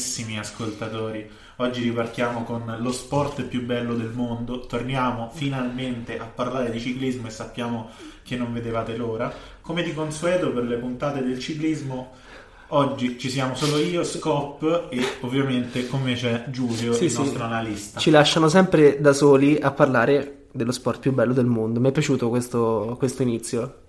carissimi ascoltatori. Oggi ripartiamo con lo sport più bello del mondo. Torniamo finalmente a parlare di ciclismo e sappiamo che non vedevate l'ora. Come di consueto per le puntate del ciclismo, oggi ci siamo solo io, Scop e ovviamente come c'è Giulio, Sì, il sì. nostro analista. Ci lasciano sempre da soli a parlare dello sport più bello del mondo. Mi è piaciuto questo, questo inizio.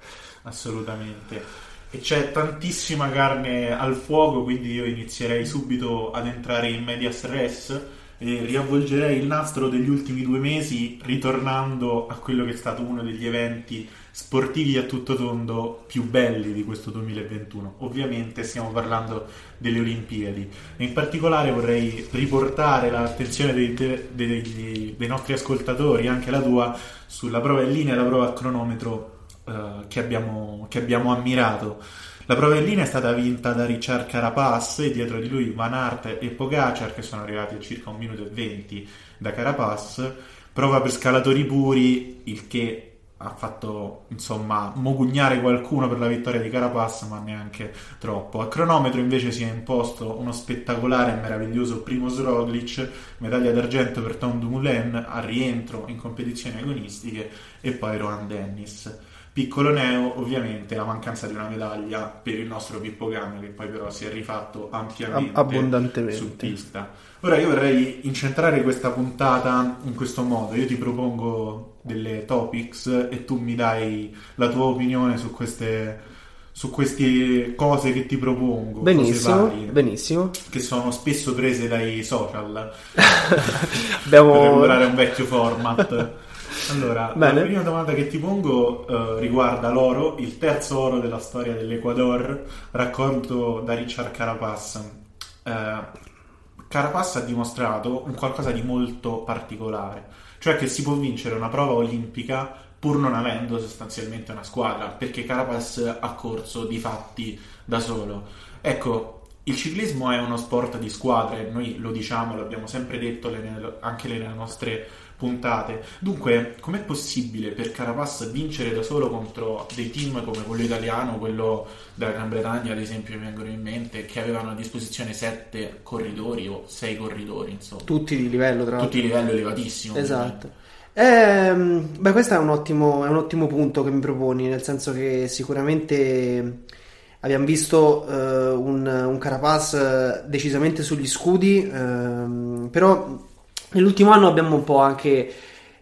Assolutamente. E c'è tantissima carne al fuoco, quindi io inizierei subito ad entrare in medias res e riavvolgerei il nastro degli ultimi due mesi ritornando a quello che è stato uno degli eventi sportivi a tutto tondo più belli di questo 2021. Ovviamente stiamo parlando delle Olimpiadi in particolare vorrei riportare l'attenzione dei, dei- dei- dei nostri ascoltatori, anche la tua, sulla prova in linea e la prova a cronometro eh, che, abbiamo, che abbiamo ammirato. La prova in linea è stata vinta da Richard Carapaz e dietro di lui Van Aert e Pogacar che sono arrivati a circa un minuto e venti da Carapaz. Prova per scalatori puri, il che ha fatto insomma mogugnare qualcuno per la vittoria di Carapaz, ma neanche troppo. A cronometro invece si è imposto uno spettacolare e meraviglioso primo Roglic, medaglia d'argento per Tom Dumoulin al rientro in competizioni agonistiche e poi Rohan Dennis. Piccolo neo, ovviamente, la mancanza di una medaglia per il nostro Pippo Ganna, che poi però si è rifatto ampiamente Ab- su pista. Ora io vorrei incentrare questa puntata in questo modo. Io ti propongo delle topics e tu mi dai la tua opinione su queste, su queste cose che ti propongo. cose Benissimo, varie, benissimo. che sono spesso prese dai social per Abbiamo... emulare un vecchio format. Allora, Bene. la prima domanda che ti pongo eh, riguarda l'oro, il terzo oro della storia dell'Ecuador, raccolto da Richard Carapaz. Eh, Carapaz ha dimostrato un qualcosa di molto particolare, cioè che si può vincere una prova olimpica pur non avendo sostanzialmente una squadra, perché Carapaz ha corso di fatti da solo. Ecco, il ciclismo è uno sport di squadre, noi lo diciamo, l'abbiamo sempre detto le- anche nelle nostre puntate. Dunque, com'è possibile per Carapaz vincere da solo contro dei team come quello italiano, quello della Gran Bretagna, ad esempio, mi vengono in mente, che avevano a disposizione sette corridori o sei corridori, insomma, Tutti di livello, tra tutti l'altro. di livello elevatissimo. Esatto. Ehm, beh, questo è un ottimo, è un ottimo punto che mi proponi, nel senso che sicuramente abbiamo visto eh, un, un Carapaz eh, decisamente sugli scudi, ehm, però nell'ultimo anno abbiamo un po' anche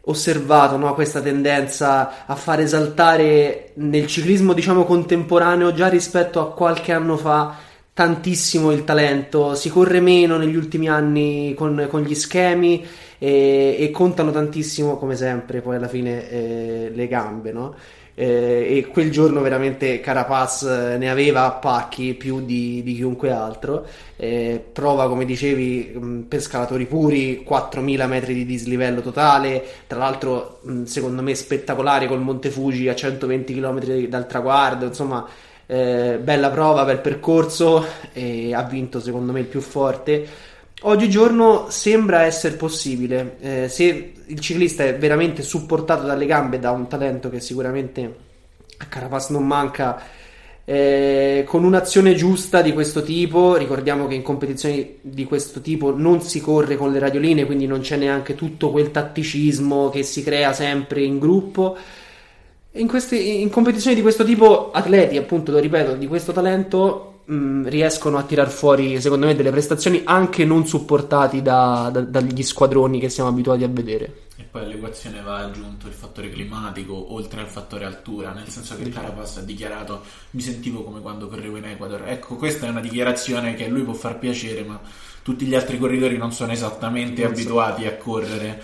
osservato no, questa tendenza a far esaltare nel ciclismo, diciamo, contemporaneo già rispetto a qualche anno fa tantissimo il talento, si corre meno negli ultimi anni con, con gli schemi e, e contano tantissimo, come sempre, poi alla fine eh, le gambe, no? Eh, e quel giorno veramente Carapaz eh, ne aveva a pacchi più di, di chiunque altro. Eh, prova, come dicevi, mh, per scalatori puri, 4000 metri di dislivello totale. Tra l'altro, mh, secondo me, spettacolare col Monte Fuji a 120 km dal traguardo. Insomma, eh, bella prova, bel percorso. Ha vinto, secondo me, il più forte. Oggigiorno sembra essere possibile, eh, se il ciclista è veramente supportato dalle gambe da un talento che sicuramente a Carapaz non manca, eh, con un'azione giusta di questo tipo, ricordiamo che in competizioni di questo tipo non si corre con le radioline, quindi non c'è neanche tutto quel tatticismo che si crea sempre in gruppo. In, questi- in competizioni di questo tipo, atleti, appunto, lo ripeto, di questo talento mh, riescono a tirar fuori, secondo me, delle prestazioni anche non supportati da- da- dagli squadroni che siamo abituati a vedere. E poi all'equazione va aggiunto il fattore climatico oltre al fattore altura, nel senso che Diciamo. Carapaz ha dichiarato mi sentivo come quando correvo in Ecuador. Ecco, questa è una dichiarazione che a lui può far piacere, ma tutti gli altri corridori non sono esattamente Non so. abituati a correre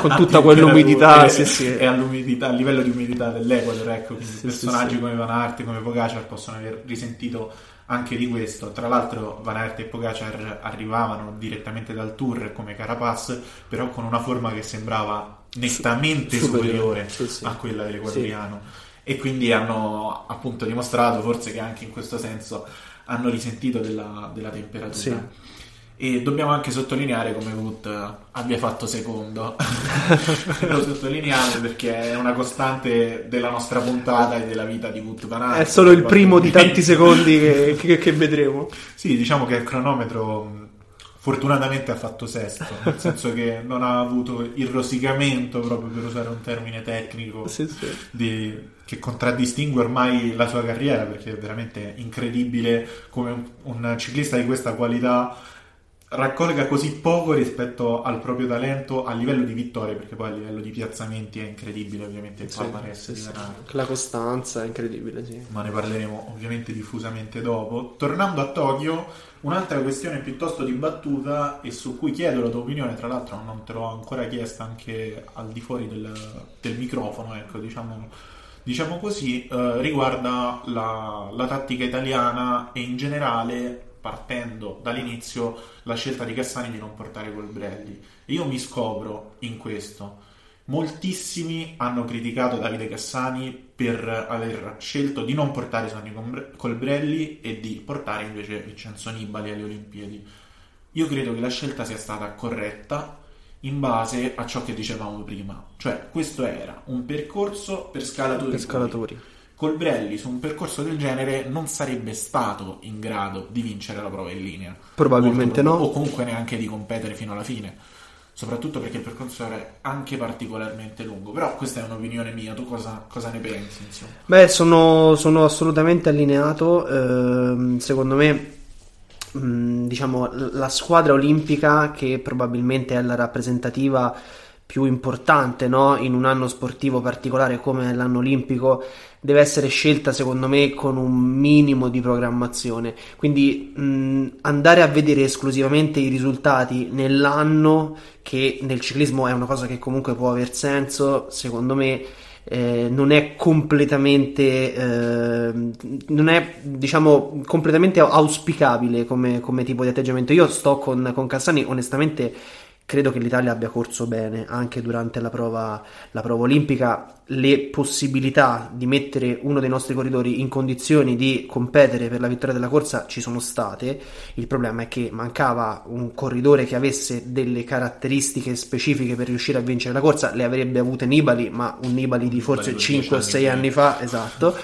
Con tutta quell'umidità, sì, sì. e all'umidità, al livello di umidità dell'Ecuador. Ecco, Sì, personaggi come Van Aert, come Pogacar possono aver risentito anche di questo. Tra l'altro Van Aert e Pogacar arrivavano direttamente dal Tour come Carapaz, però con una forma che sembrava nettamente Superiore, superiore, sì, sì. a quella dell'equatoriano. E quindi hanno appunto dimostrato forse che anche in questo senso hanno risentito della, della temperatura. E dobbiamo anche sottolineare come Wood abbia fatto secondo. Lo sottolineiamo perché è una costante della nostra puntata e della vita di Wood Van È solo il primo di tanti secondi che, che, che vedremo. Sì, diciamo che il cronometro fortunatamente ha fatto sesto, nel senso che non ha avuto il rosicamento, proprio per usare un termine tecnico, sì, sì. Di, che contraddistingue ormai la sua carriera, perché è veramente incredibile come un, un ciclista di questa qualità raccolga così poco rispetto al proprio talento a livello di vittorie, perché poi a livello di piazzamenti è incredibile ovviamente il sì, palmarès sì, La costanza è incredibile, sì. Ma ne parleremo ovviamente diffusamente dopo. Tornando a Tokyo, un'altra questione piuttosto dibattuta e su cui chiedo la tua opinione, tra l'altro non te l'ho ancora chiesta anche al di fuori del, del microfono, ecco, diciamo, diciamo così, eh, riguarda la, la tattica italiana e in generale partendo dall'inizio la scelta di Cassani di non portare Colbrelli. Io mi scopro in questo. Moltissimi hanno criticato Davide Cassani per aver scelto di non portare Sonny Colbrelli e di portare invece Vincenzo Nibali alle Olimpiadi. Io credo che la scelta sia stata corretta in base a ciò che dicevamo prima, cioè questo era un percorso per scalatori. Per scalatori. Colbrelli su un percorso del genere non sarebbe stato in grado di vincere la prova in linea. Probabilmente Molto, no. O comunque neanche di competere fino alla fine. Soprattutto perché il percorso era anche particolarmente lungo. Però questa è un'opinione mia, tu cosa, cosa ne pensi? Insomma? Beh, sono, sono assolutamente allineato. Eh, secondo me mm, diciamo la squadra olimpica che probabilmente è la rappresentativa più importante no? in un anno sportivo particolare come l'anno olimpico deve essere scelta secondo me con un minimo di programmazione. Quindi mh, andare a vedere esclusivamente i risultati nell'anno, che nel ciclismo è una cosa che comunque può aver senso, secondo me eh, non è completamente eh, non è diciamo completamente auspicabile come, come, tipo di atteggiamento. Io sto con, con Cassani onestamente credo che l'Italia abbia corso bene anche durante la prova, la prova, olimpica. Le possibilità di mettere uno dei nostri corridori in condizioni di competere per la vittoria della corsa ci sono state. Il problema è che mancava un corridore che avesse delle caratteristiche specifiche per riuscire a vincere la corsa. Le avrebbe avute Nibali, ma un Nibali di forse 5 o 6 anni fa, esatto.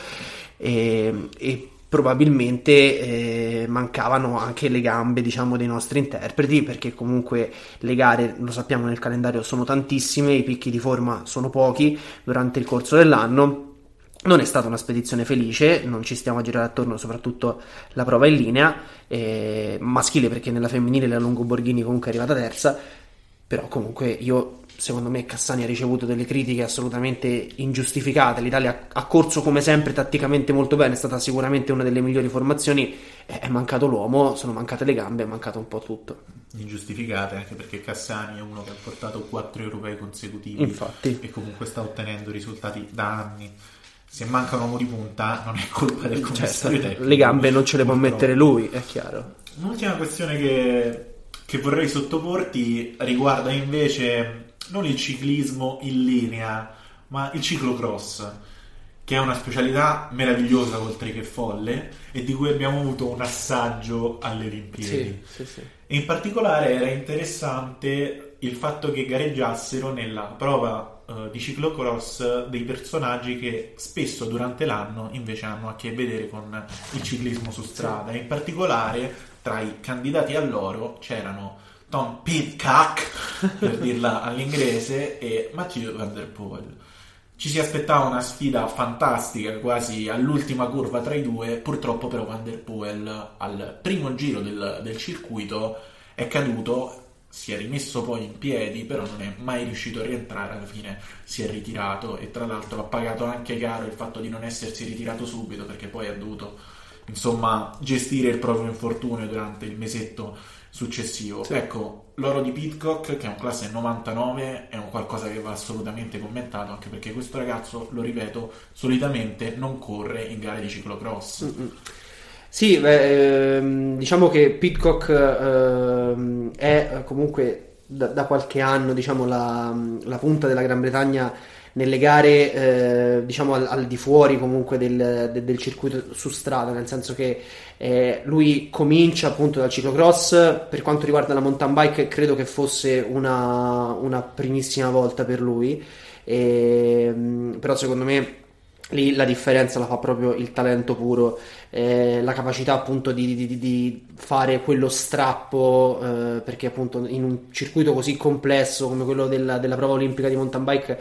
E, e probabilmente eh, mancavano anche le gambe diciamo dei nostri interpreti perché comunque le gare lo sappiamo nel calendario sono tantissime i picchi di forma sono pochi durante il corso dell'anno. Non è stata una spedizione felice, non ci stiamo a girare attorno, soprattutto la prova in linea, eh, maschile perché nella femminile la Longo Borghini comunque è arrivata terza, però comunque io secondo me Cassani ha ricevuto delle critiche assolutamente ingiustificate. L'Italia ha corso come sempre tatticamente molto bene, è stata sicuramente una delle migliori formazioni. È mancato l'uomo, sono mancate le gambe, è mancato un po' tutto. Ingiustificate anche perché Cassani è uno che ha portato quattro europei consecutivi Infatti. e comunque sta ottenendo risultati da anni. Se manca un uomo di punta, non è colpa del certo, commissario certo, Le gambe non ce le può mettere lui, è chiaro. Un'ultima questione che, che vorrei sottoporti riguarda invece non il ciclismo in linea, ma il ciclocross, che è una specialità meravigliosa oltre che folle e di cui abbiamo avuto un assaggio alle Olimpiadi. Sì, sì, sì. E in particolare era interessante il fatto che gareggiassero nella prova uh, di ciclocross dei personaggi che spesso durante l'anno invece hanno a che vedere con il ciclismo su strada. In particolare tra i candidati a loro c'erano Tom Pitcock, per dirla all'inglese, e Mathieu Van Der Poel. Ci si aspettava una sfida fantastica, quasi all'ultima curva tra i due, purtroppo però Van Der Poel al primo giro del, del circuito è caduto, si è rimesso poi in piedi, però non è mai riuscito a rientrare, alla fine si è ritirato e tra l'altro ha pagato anche caro il fatto di non essersi ritirato subito perché poi ha dovuto insomma gestire il proprio infortunio durante il mesetto successivo. Sì. Ecco, l'oro di Pitcock, che è un classe 99, è un qualcosa che va assolutamente commentato, anche perché questo ragazzo, lo ripeto, solitamente non corre in gare di ciclocross. Mm-hmm. Sì, beh, ehm, diciamo che Pitcock ehm, è comunque da, da, qualche anno diciamo, la, la punta della Gran Bretagna nelle gare eh, diciamo al, al, di fuori comunque del, del, del, circuito su strada, nel senso che eh, lui comincia appunto dal ciclocross, per quanto riguarda la mountain bike credo che fosse una, una primissima volta per lui, e, ehm, però secondo me lì la differenza la fa proprio il talento puro, eh, la capacità appunto di, di, di fare quello strappo, eh, perché appunto in un circuito così complesso come quello della, della prova olimpica di mountain bike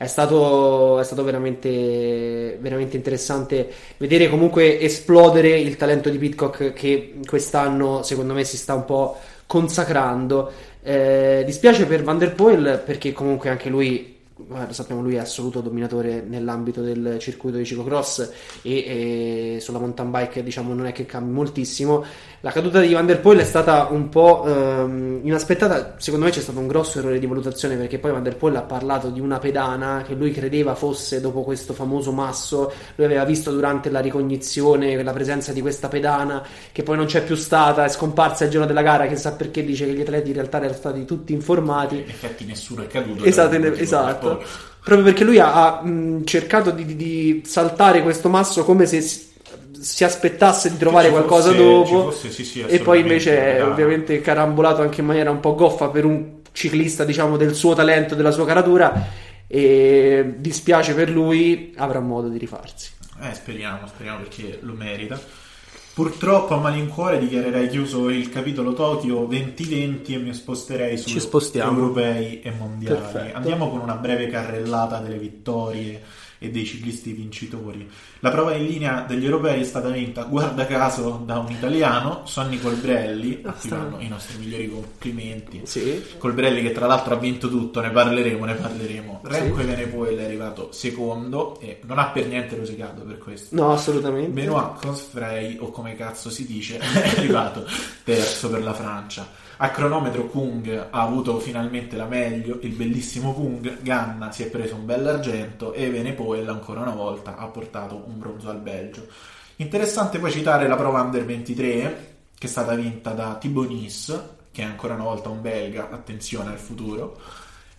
è stato, è stato veramente, veramente, interessante vedere comunque esplodere il talento di Pitcock che quest'anno secondo me si sta un po' consacrando. Eh, dispiace per Van der Poel perché comunque anche lui lo sappiamo lui è assoluto dominatore nell'ambito del circuito di ciclocross e, e, sulla mountain bike diciamo non è che cambi moltissimo. La caduta di Van der Poel è stata un po' ehm, inaspettata. Secondo me c'è stato un grosso errore di valutazione perché poi Van der Poel ha parlato di una pedana che lui credeva fosse dopo questo famoso masso. Lui aveva visto durante la ricognizione la presenza di questa pedana che poi non c'è più stata è scomparsa il giorno della gara. Chissà perché dice che gli atleti in realtà erano stati tutti informati. In effetti nessuno è caduto esatto, esatto proprio perché lui ha, ha mh, cercato di, di, saltare questo masso come se si, si aspettasse di trovare qualcosa fosse, dopo fosse, sì, sì, e poi invece è ovviamente carambolato anche in maniera un po' goffa per un ciclista diciamo del suo talento, della sua caratura e dispiace per lui, avrà modo di rifarsi. Eh, speriamo, speriamo perché lo merita. Purtroppo a malincuore dichiarerei chiuso il capitolo Tokyo 2020 e mi sposterei su europei e mondiali. Perfetto. Andiamo con una breve carrellata delle vittorie e dei ciclisti vincitori. La prova in linea degli europei è stata vinta, guarda caso, da un italiano, Sonny Colbrelli, a cui vanno i nostri migliori complimenti. Sì. Colbrelli che tra l'altro ha vinto tutto, ne parleremo, ne parleremo. Renko sì. Evenepoel è arrivato secondo e non ha per niente rosicato per questo. No, assolutamente. Benoit Consfrey, o come cazzo si dice, è arrivato terzo per la Francia. A cronometro Kung ha avuto finalmente la meglio, il bellissimo Kung, Ganna si è preso un bell'argento e Venepoel ancora una volta ha portato un bronzo al Belgio. Interessante poi citare la prova Under 23 che è stata vinta da Thibaut Nice, che è ancora una volta un belga, attenzione al futuro.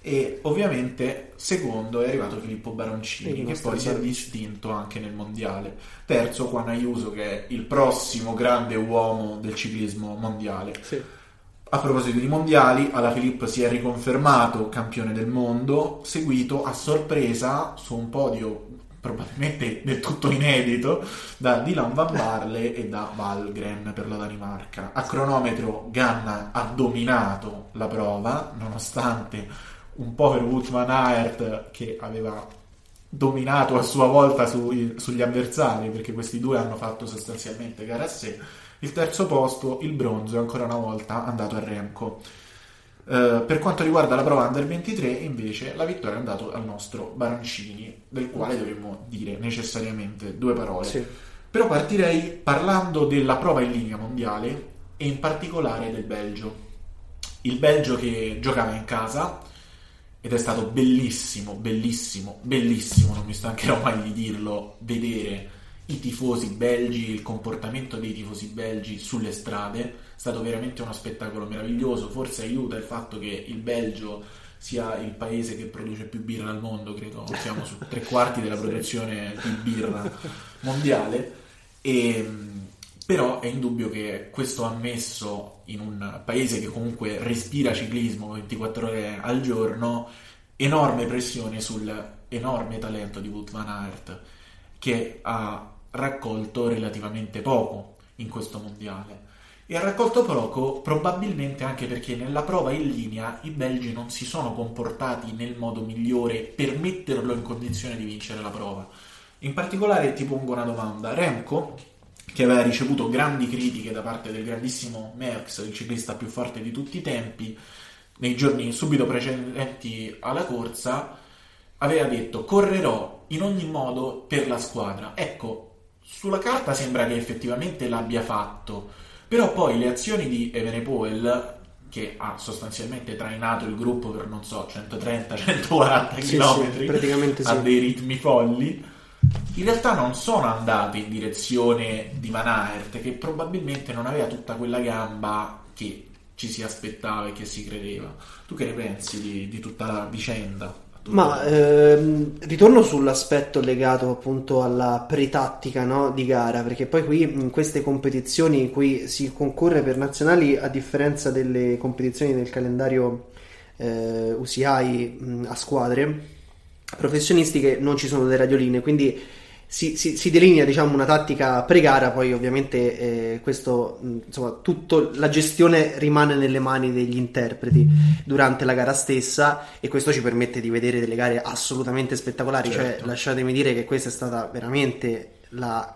E ovviamente secondo è arrivato Filippo Baroncini, che poi si è distinto anche nel mondiale. Terzo Juan Ayuso, che è il prossimo grande uomo del ciclismo mondiale. Sì. A proposito di mondiali, alla Filippo si è riconfermato campione del mondo, seguito a sorpresa su un podio probabilmente del tutto inedito da Dylan Van Barle e da Valgren per la Danimarca. A cronometro Ganna ha dominato la prova, nonostante un povero Wout van Aert che aveva dominato a sua volta su, sugli avversari, perché questi due hanno fatto sostanzialmente gara a sé il terzo posto, il bronzo, è ancora una volta andato a Remco. Uh, per quanto riguarda la prova Under 23, invece, la vittoria è andata al nostro Barancini, del quale dovremmo dire necessariamente due parole. Sì. Però partirei parlando della prova in linea mondiale e in particolare del Belgio. Il Belgio che giocava in casa ed è stato bellissimo, bellissimo, bellissimo, non mi stancherò mai di dirlo, vedere i tifosi belgi, il comportamento dei tifosi belgi sulle strade. È stato veramente uno spettacolo meraviglioso. Forse aiuta il fatto che il Belgio sia il paese che produce più birra al mondo, credo siamo su tre quarti della produzione di birra mondiale. E, però è indubbio che questo ha messo in un paese che comunque respira ciclismo 24 ore al giorno enorme pressione sul enorme talento di Wout van Aert che ha raccolto relativamente poco in questo mondiale. E ha raccolto poco probabilmente anche perché nella prova in linea i belgi non si sono comportati nel modo migliore per metterlo in condizione di vincere la prova. In particolare ti pongo una domanda. Remco, che aveva ricevuto grandi critiche da parte del grandissimo Merckx, il ciclista più forte di tutti i tempi, nei giorni subito precedenti alla corsa, aveva detto correrò in ogni modo per la squadra. Ecco, sulla carta sembra che effettivamente l'abbia fatto, però poi le azioni di Evenepoel che ha sostanzialmente trainato il gruppo per non so 130-140 sì, km sì, a dei ritmi folli in realtà non sono andate in direzione di Van Aert che probabilmente non aveva tutta quella gamba che ci si aspettava e che si credeva. Tu che ne pensi di, di tutta la vicenda Ma ehm, ritorno sull'aspetto legato appunto alla pretattica no, di gara, perché poi qui in queste competizioni in cui si concorre per nazionali, a differenza delle competizioni del calendario eh, UCI mh, a squadre professionistiche, non ci sono le radioline, quindi si, si, si, delinea diciamo, una tattica pre-gara, poi ovviamente eh, questo, insomma, tutto, la gestione rimane nelle mani degli interpreti durante la gara stessa e questo ci permette di vedere delle gare assolutamente spettacolari, cioè, certo. cioè lasciatemi dire che questa è stata veramente la,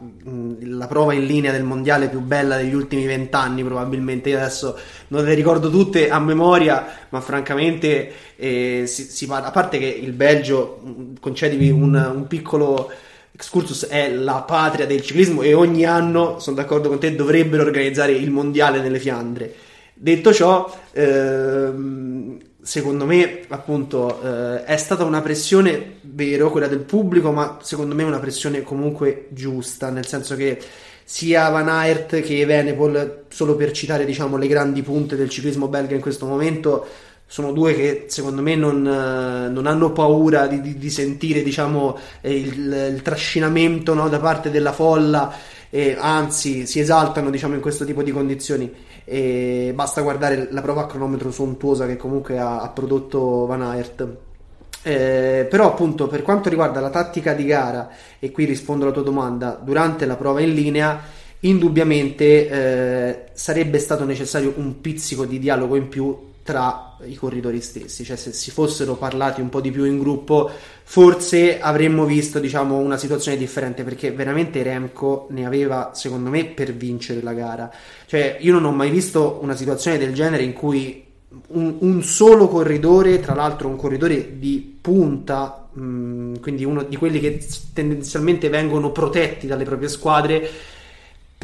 la, prova in linea del mondiale più bella degli ultimi vent'anni probabilmente io adesso non le ricordo tutte a memoria ma francamente eh, si, si parla, a parte che il Belgio concedimi un, un piccolo Excursus è la patria del ciclismo e ogni anno, sono d'accordo con te, dovrebbero organizzare il mondiale nelle Fiandre. Detto ciò, ehm, secondo me, appunto, eh, è stata una pressione, vero, quella del pubblico, ma secondo me una pressione comunque giusta, nel senso che sia Van Aert che Venepol, solo per citare, diciamo, le grandi punte del ciclismo belga in questo momento, sono due che secondo me non, eh, non hanno paura di, di, di sentire diciamo, il, il trascinamento no, da parte della folla e anzi si esaltano diciamo, in questo tipo di condizioni. E basta guardare la prova a cronometro sontuosa che comunque ha, ha prodotto Van Aert. Eh, però appunto per quanto riguarda la tattica di gara e qui rispondo alla tua domanda durante la prova in linea indubbiamente eh, sarebbe stato necessario un pizzico di dialogo in più tra i corridori stessi, cioè se si fossero parlati un po' di più in gruppo, forse avremmo visto diciamo, una situazione differente perché veramente Remco ne aveva secondo me per vincere la gara. Cioè io non ho mai visto una situazione del genere in cui un, un solo corridore, tra l'altro un corridore di punta, mh, quindi uno di quelli che tendenzialmente vengono protetti dalle proprie squadre,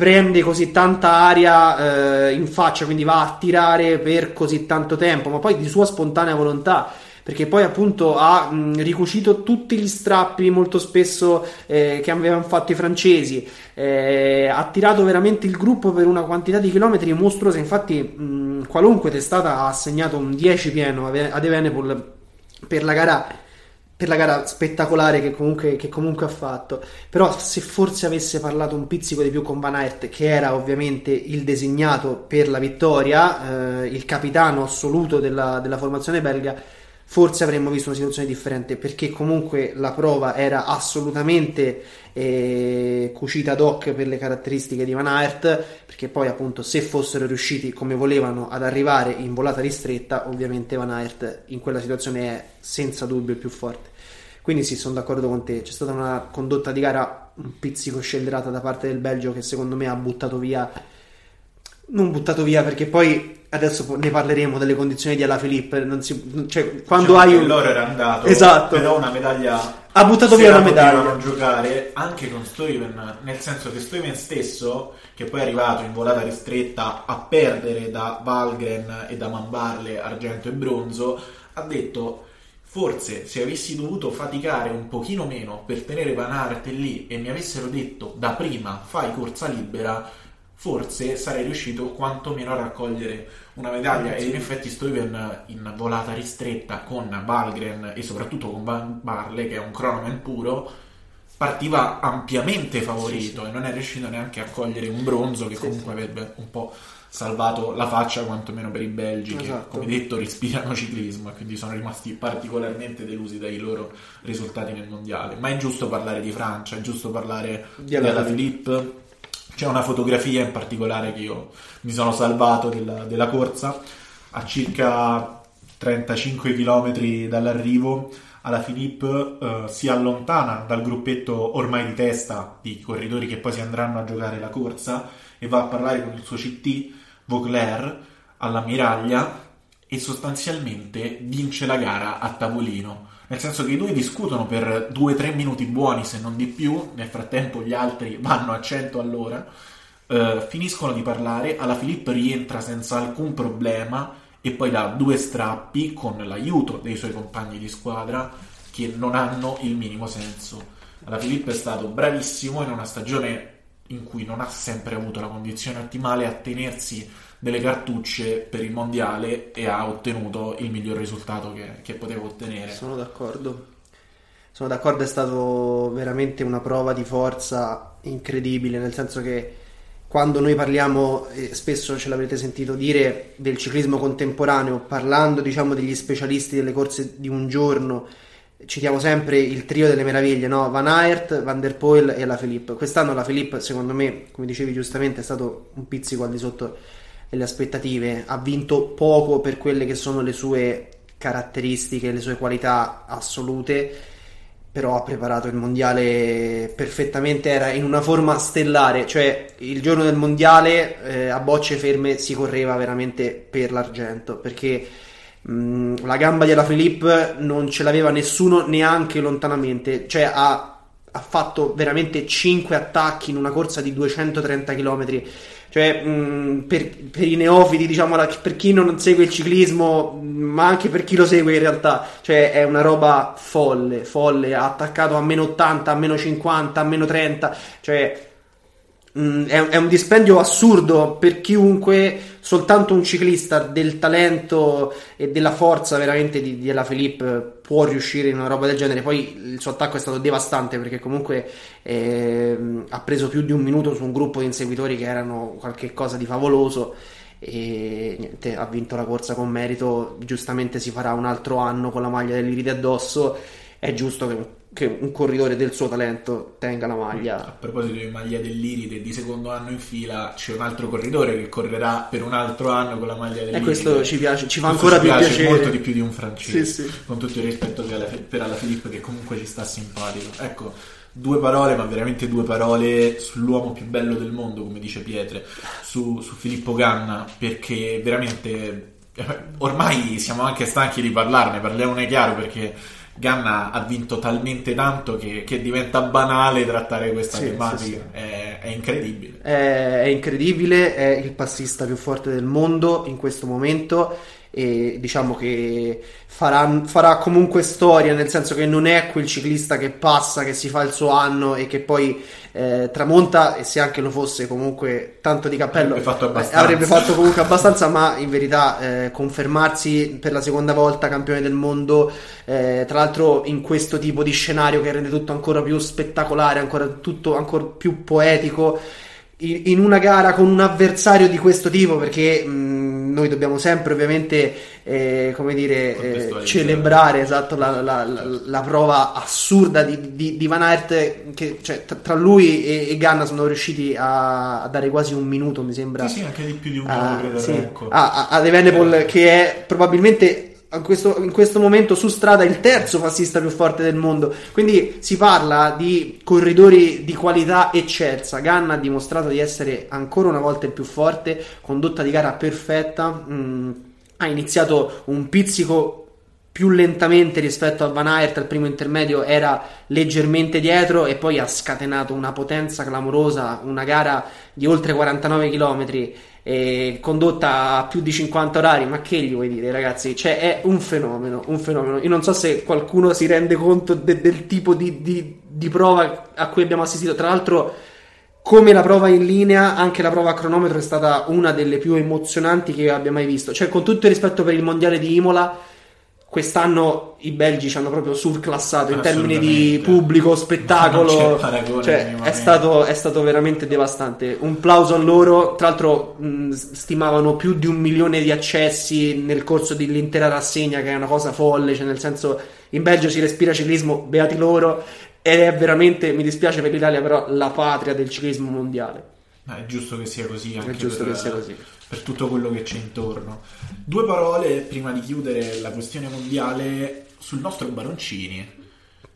prende così tanta aria eh, in faccia, quindi va a tirare per così tanto tempo, ma poi di sua spontanea volontà perché poi appunto ha mh, ricucito tutti gli strappi molto spesso eh, che avevano fatto i francesi. Eh, ha tirato veramente il gruppo per una quantità di chilometri mostruosa. Infatti mh, qualunque testata ha assegnato un 10 pieno ad Evenepoel per la gara per la gara spettacolare che comunque, che comunque, ha fatto. Però se forse avesse parlato un pizzico di più con Van Aert, che era ovviamente il designato per la vittoria, eh, il capitano assoluto della, della formazione belga, forse avremmo visto una situazione differente perché comunque la prova era assolutamente eh, cucita ad hoc per le caratteristiche di Van Aert perché poi appunto se fossero riusciti come volevano ad arrivare in volata ristretta ovviamente Van Aert in quella situazione è senza dubbio il più forte quindi sì sono d'accordo con te. C'è stata una condotta di gara un pizzico scellerata da parte del Belgio che secondo me ha buttato via non buttato via perché poi adesso ne parleremo delle condizioni di Alaphilippe non si, cioè, quando diciamo hai un loro era andato esatto. però una medaglia ha buttato via una medaglia. non giocare anche con Stoiven nel senso che Stoiven stesso che poi è arrivato in volata ristretta a perdere da Valgren e da Mambarle argento e bronzo ha detto Forse se avessi dovuto faticare un pochino meno per tenere Van Aert lì e mi avessero detto da prima fai corsa libera, forse sarei riuscito quantomeno a raccogliere una medaglia. E in effetti Stoiven in volata ristretta con Balgren e soprattutto con Van Barle che è un cronoman puro partiva ampiamente favorito sì, sì. e non è riuscito neanche a cogliere un bronzo che sì, comunque avrebbe un po' salvato la faccia quantomeno per i belgi esatto. che come detto respirano ciclismo e quindi sono rimasti particolarmente delusi dai loro risultati nel mondiale. Ma è giusto parlare di Francia è giusto parlare di Ala Philippe. C'è una fotografia in particolare che io mi sono salvato della, della corsa. A circa 35 km dall'arrivo alla Philippe eh, si allontana dal gruppetto ormai di testa di corridori che poi si andranno a giocare la corsa e va a parlare con il suo CT Vauclair all'ammiraglia e sostanzialmente vince la gara a tavolino. Nel senso che i due discutono per 2-3 minuti buoni se non di più, nel frattempo gli altri vanno a 100 all'ora, eh, finiscono di parlare, alla Filippo rientra senza alcun problema e poi dà due strappi con l'aiuto dei suoi compagni di squadra che non hanno il minimo senso. Alla Filippo è stato bravissimo in una stagione in cui non ha sempre avuto la condizione ottimale a tenersi delle cartucce per il mondiale e ha ottenuto il miglior risultato che, che poteva ottenere. Sono d'accordo. Sono d'accordo, è stato veramente una prova di forza incredibile, nel senso che quando noi parliamo, e spesso ce l'avete sentito dire, del ciclismo contemporaneo, parlando diciamo degli specialisti delle corse di un giorno, citiamo sempre il trio delle meraviglie, no? Van Aert, Van der Poel e la Philippe. Quest'anno la Philippe, secondo me, come dicevi giustamente, è stato un pizzico al di sotto delle aspettative. Ha vinto poco per quelle che sono le sue caratteristiche, le sue qualità assolute, però ha preparato il mondiale perfettamente. Era in una forma stellare, cioè il giorno del mondiale eh, a bocce ferme si correva veramente per l'argento perché Mm, la gamba di Alaphilippe non ce l'aveva nessuno neanche lontanamente, cioè ha, ha, fatto veramente 5 attacchi in una corsa di 230 km. Cioè, mh, mm, per, per, i neofiti, diciamo, per chi non segue il ciclismo, ma anche per chi lo segue in realtà, cioè è una roba folle, folle. Attaccato a meno 80, a meno 50, a meno 30, cioè Mm, è, è, un dispendio assurdo per chiunque, soltanto un ciclista del talento e della forza veramente di, di Ella Philippe può riuscire in una roba del genere. Poi il suo attacco è stato devastante perché comunque eh, ha preso più di un minuto su un gruppo di inseguitori che erano qualcosa di favoloso e niente, ha vinto la corsa con merito. Giustamente si farà un altro anno con la maglia dell'Iride addosso. È giusto che che un corridore del suo talento tenga la maglia. A proposito di maglia dell'Iride di secondo anno in fila, c'è un altro corridore che correrà per un altro anno con la maglia dell'Iride. E questo ci piace, ci fa ancora più piace piacere. molto di più di un francese. Sì, sì. Con tutto il rispetto per alla Filippo che comunque ci sta simpatico. Ecco, due parole, ma veramente due parole sull'uomo più bello del mondo, come dice Pietre, su, su Filippo Ganna, perché veramente eh, ormai siamo anche stanchi di parlarne, parliamone chiaro perché Ganna ha vinto talmente tanto che, che diventa banale trattare questa sì, tematica. Sì, sì. È, è, incredibile. È, è incredibile, è il passista più forte del mondo in questo momento e diciamo che farà, farà, comunque storia nel senso che non è quel ciclista che passa, che si fa il suo anno e che poi eh, tramonta e se anche lo fosse comunque tanto di cappello avrebbe fatto, eh, avrebbe fatto comunque abbastanza ma in verità eh, confermarsi per la seconda volta campione del mondo eh, tra l'altro in questo tipo di scenario che rende tutto ancora più spettacolare ancora tutto ancora più poetico in una gara con un avversario di questo tipo perché mh, noi dobbiamo sempre ovviamente eh, come dire eh, celebrare esatto, la, la, la, la, prova assurda di, di, di Van Aert che cioè, tra lui e, e, Ganna sono riusciti a, a, dare quasi un minuto mi sembra sì, sì anche di più di un minuto credo sì, ecco. a, a, Evenepoel eh. che è probabilmente questo, in questo, momento su strada il terzo passista più forte del mondo. Quindi si parla di corridori di qualità eccelsa. Ganna ha dimostrato di essere ancora una volta il più forte, condotta di gara perfetta. Mm, ha iniziato un pizzico più lentamente rispetto a Van Aert al primo intermedio era leggermente dietro e poi ha scatenato una potenza clamorosa una gara di oltre 49 km eh, condotta a più di 50 orari, ma che gli vuoi dire, ragazzi? Cioè, è un fenomeno, un fenomeno. Io non so se qualcuno si rende conto de- del tipo di, di, di prova a cui abbiamo assistito. Tra l'altro, come la prova in linea, anche la prova a cronometro è stata una delle più emozionanti che abbia mai visto. Cioè, con tutto il rispetto per il mondiale di Imola quest'anno i belgi ci hanno proprio surclassato in termini di pubblico, spettacolo. Cioè, è, stato, è, stato, veramente devastante. Un plauso a loro. Tra l'altro, mh, stimavano più di un milione di accessi nel corso dell'intera rassegna, che è una cosa folle. Cioè, nel senso, in Belgio si respira ciclismo, beati loro. Ed è veramente, mi dispiace per l'Italia, però la patria del ciclismo mondiale. È giusto che sia così. Anche è giusto per, che sia così per tutto quello che c'è intorno. Due parole prima di chiudere la questione mondiale sul nostro Baroncini,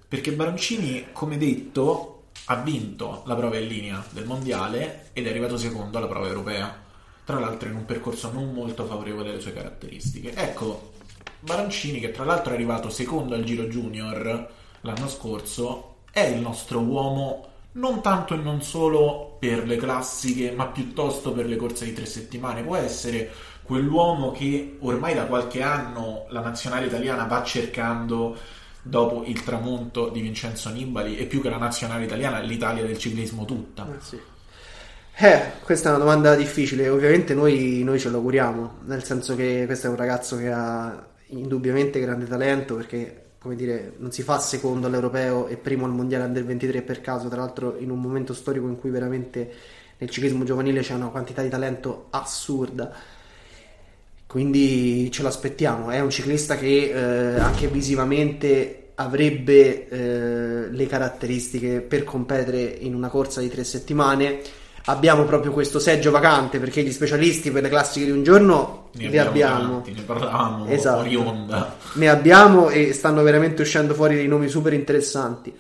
perché Baroncini, come detto, ha vinto la prova in linea del mondiale ed è arrivato secondo alla prova europea, tra l'altro in un percorso non molto favorevole alle sue caratteristiche. Ecco, Baroncini, che tra l'altro è arrivato secondo al Giro Junior l'anno scorso, è il nostro uomo non tanto e non solo per le classiche, ma piuttosto per le corse di tre settimane. Può essere quell'uomo che ormai da qualche anno la nazionale italiana va cercando dopo il tramonto di Vincenzo Nibali e più che la nazionale italiana l'Italia del ciclismo tutta. Eh sì. Eh, questa è una domanda difficile, ovviamente noi, noi ce lo auguriamo, nel senso che questo è un ragazzo che ha indubbiamente grande talento perché come dire, non si fa secondo all'europeo e primo al mondiale under 23 per caso, tra l'altro in un momento storico in cui veramente nel ciclismo giovanile c'è una quantità di talento assurda. Quindi ce l'aspettiamo, è un ciclista che eh, anche visivamente avrebbe eh, le caratteristiche per competere in una corsa di tre settimane abbiamo proprio questo seggio vacante perché gli specialisti per le classiche di un giorno Ne li abbiamo abbiamo. tanti, ne parlavamo Esatto. fuori onda. Ne abbiamo e stanno veramente uscendo fuori dei nomi super interessanti.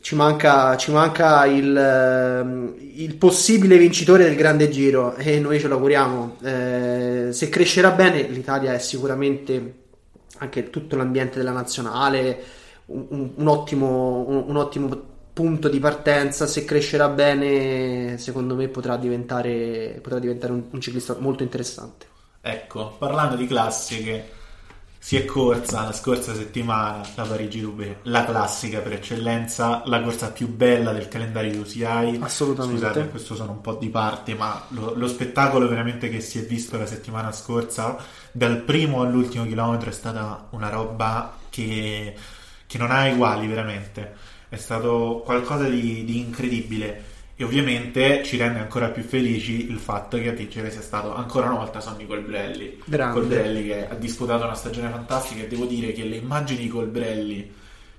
Ci manca, ci manca il, ehm, il possibile vincitore del grande giro e noi ce lo auguriamo. Eh, se crescerà bene, l'Italia è sicuramente anche tutto l'ambiente della nazionale, un, un- un ottimo, un- un ottimo punto di partenza. Se crescerà bene, secondo me potrà diventare, potrà diventare un, un ciclista molto interessante. Ecco, parlando di classiche, si è corsa la scorsa settimana la Parigi-Roubaix, la classica per eccellenza, la corsa più bella del calendario di UCI. Assolutamente. Scusate, questo sono un po' di parte, ma lo, lo spettacolo veramente che si è visto la settimana scorsa, dal primo all'ultimo chilometro, è stata una roba che, che non ha uguali veramente. È stato qualcosa di, di incredibile. E ovviamente ci rende ancora più felici il fatto che a vincere sia stato ancora una volta Sonny Colbrelli. Grande. Colbrelli che ha disputato una stagione fantastica e devo dire che le immagini di Colbrelli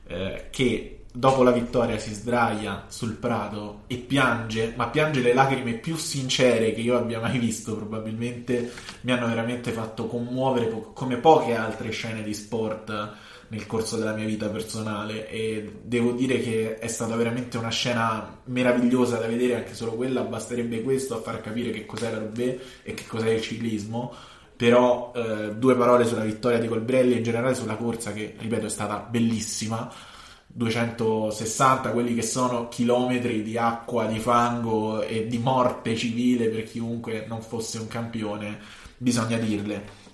eh, che dopo la vittoria si sdraia sul prato e piange, ma piange le lacrime più sincere che io abbia mai visto, probabilmente mi hanno veramente fatto commuovere po- come poche altre scene di sport nel corso della mia vita personale e devo dire che è stata veramente una scena meravigliosa da vedere, anche solo quella basterebbe questo a far capire che cos'è la Roubaix e che cos'è il ciclismo. Però eh, due parole sulla vittoria di Colbrelli e in generale sulla corsa che, ripeto, è stata bellissima. 260, quelli che sono chilometri di acqua, di fango e di morte civile per chiunque non fosse un campione, bisogna dirle.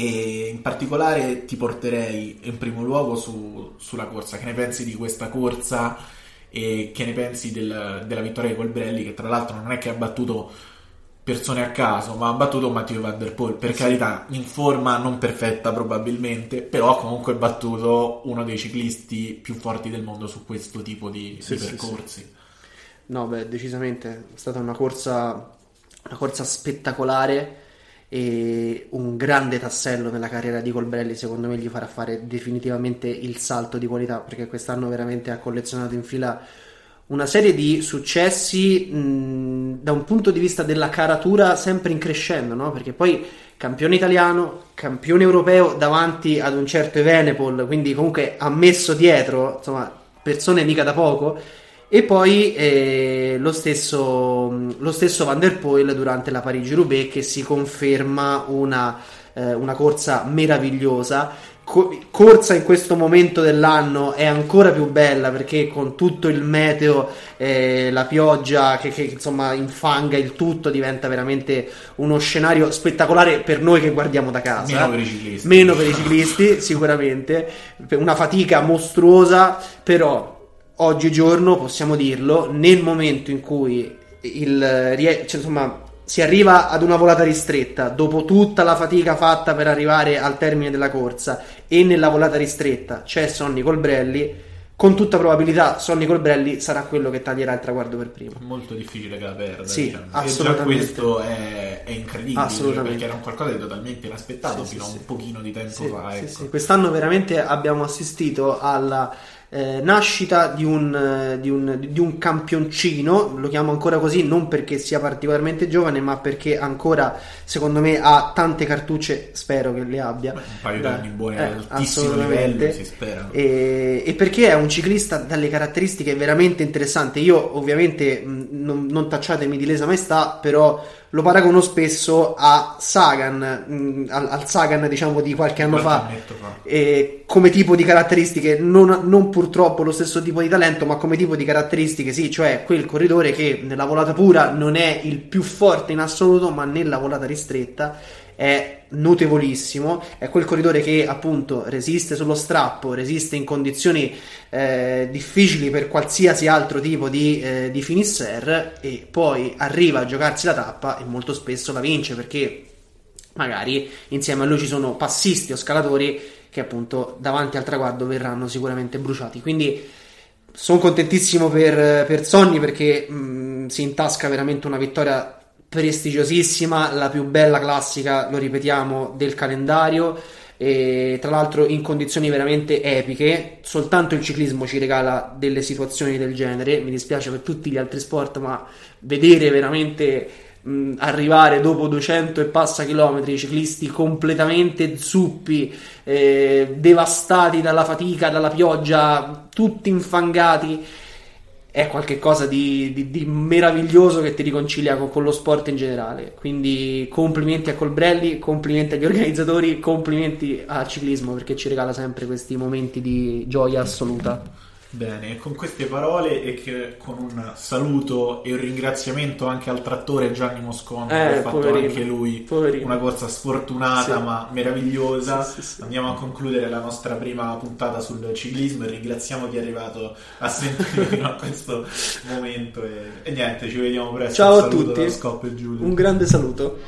E in particolare ti porterei in primo luogo su- sulla corsa. Che ne pensi di questa corsa e che ne pensi del- della vittoria di Colbrelli, che tra l'altro non è che ha battuto persone a caso, ma ha battuto Matteo Van Der Poel. Per carità, in forma non perfetta probabilmente, però ha comunque battuto uno dei ciclisti più forti del mondo su questo tipo di, Sì, di sì, percorsi. No, beh, decisamente è stata una corsa, una corsa spettacolare e un grande tassello nella carriera di Colbrelli. Secondo me gli farà fare definitivamente il salto di qualità perché quest'anno veramente ha collezionato in fila una serie di successi mh, da un punto di vista della caratura sempre in crescendo, no? Perché poi campione italiano, campione europeo davanti ad un certo Evenepoel, quindi comunque ha messo dietro, insomma, persone mica da poco. E poi eh, lo, stesso, lo stesso Van der Poel durante la Parigi-Roubaix che si conferma una, eh, una corsa meravigliosa. Co- corsa in questo momento dell'anno è ancora più bella perché con tutto il meteo, eh, la pioggia che, che, insomma infanga il tutto diventa veramente uno scenario spettacolare per noi che guardiamo da casa. Meno per i ciclisti. Meno per i ciclisti, sicuramente. Una fatica mostruosa, però oggigiorno possiamo dirlo, nel momento in cui il, cioè, insomma, si arriva ad una volata ristretta, dopo tutta la fatica fatta per arrivare al termine della corsa, e nella volata ristretta c'è Sonny Colbrelli, con tutta probabilità Sonny Colbrelli sarà quello che taglierà il traguardo per primo. molto difficile che la perda. Sì, diciamo. E già assolutamente. questo è, è incredibile Assolutamente. perché era un qualcosa di totalmente inaspettato Sì, fino sì, a un sì. pochino di tempo fa. ecco. Quest'anno veramente abbiamo assistito alla eh, nascita di un, eh, di, un, di un campioncino, lo chiamo ancora così non perché sia particolarmente giovane, ma perché ancora, secondo me, ha tante cartucce, spero che le abbia. Beh, un paio Da- d'anni buoni eh, ad altissimo livello, si spera. E, e perché è un ciclista dalle caratteristiche veramente interessanti. Io, ovviamente, mh, non, non tacciatemi di lesa maestà, però lo paragono spesso a Sagan, mh, al, al Sagan, diciamo, di qualche anno Qualche fa. fa. E come tipo di caratteristiche, non, non purtroppo lo stesso tipo di talento, ma come tipo di caratteristiche, sì, cioè quel corridore che nella volata pura non è il più forte in assoluto, ma nella volata ristretta è notevolissimo, è quel corridore che appunto resiste sullo strappo, resiste in condizioni eh, difficili per qualsiasi altro tipo di, eh, di finisser e poi arriva a giocarsi la tappa e molto spesso la vince perché magari insieme a lui ci sono passisti o scalatori che appunto davanti al traguardo verranno sicuramente bruciati. Quindi sono contentissimo per, per Sonny perché mh, si intasca veramente una vittoria prestigiosissima, la più bella classica, lo ripetiamo, del calendario. E tra l'altro in condizioni veramente epiche. Soltanto il ciclismo ci regala delle situazioni del genere. Mi dispiace per tutti gli altri sport, ma vedere veramente mh, arrivare dopo 200 e passa chilometri ciclisti completamente zuppi, eh, devastati dalla fatica, dalla pioggia, tutti infangati è qualcosa di, di, di, meraviglioso che ti riconcilia con, con, lo sport in generale. Quindi complimenti a Colbrelli, complimenti agli organizzatori, complimenti al ciclismo perché ci regala sempre questi momenti di gioia assoluta. Bene, con queste parole e che, con un saluto e un ringraziamento anche al trattore Gianni Mosconi eh, che ha fatto poverino, anche lui poverino. una corsa sfortunata sì. ma meravigliosa. Sì, sì, Andiamo a concludere la nostra prima puntata sul ciclismo e ringraziamo chi è arrivato a sentire fino a questo momento. E, e, niente, ci vediamo presto. Ciao a tutti, un grande saluto.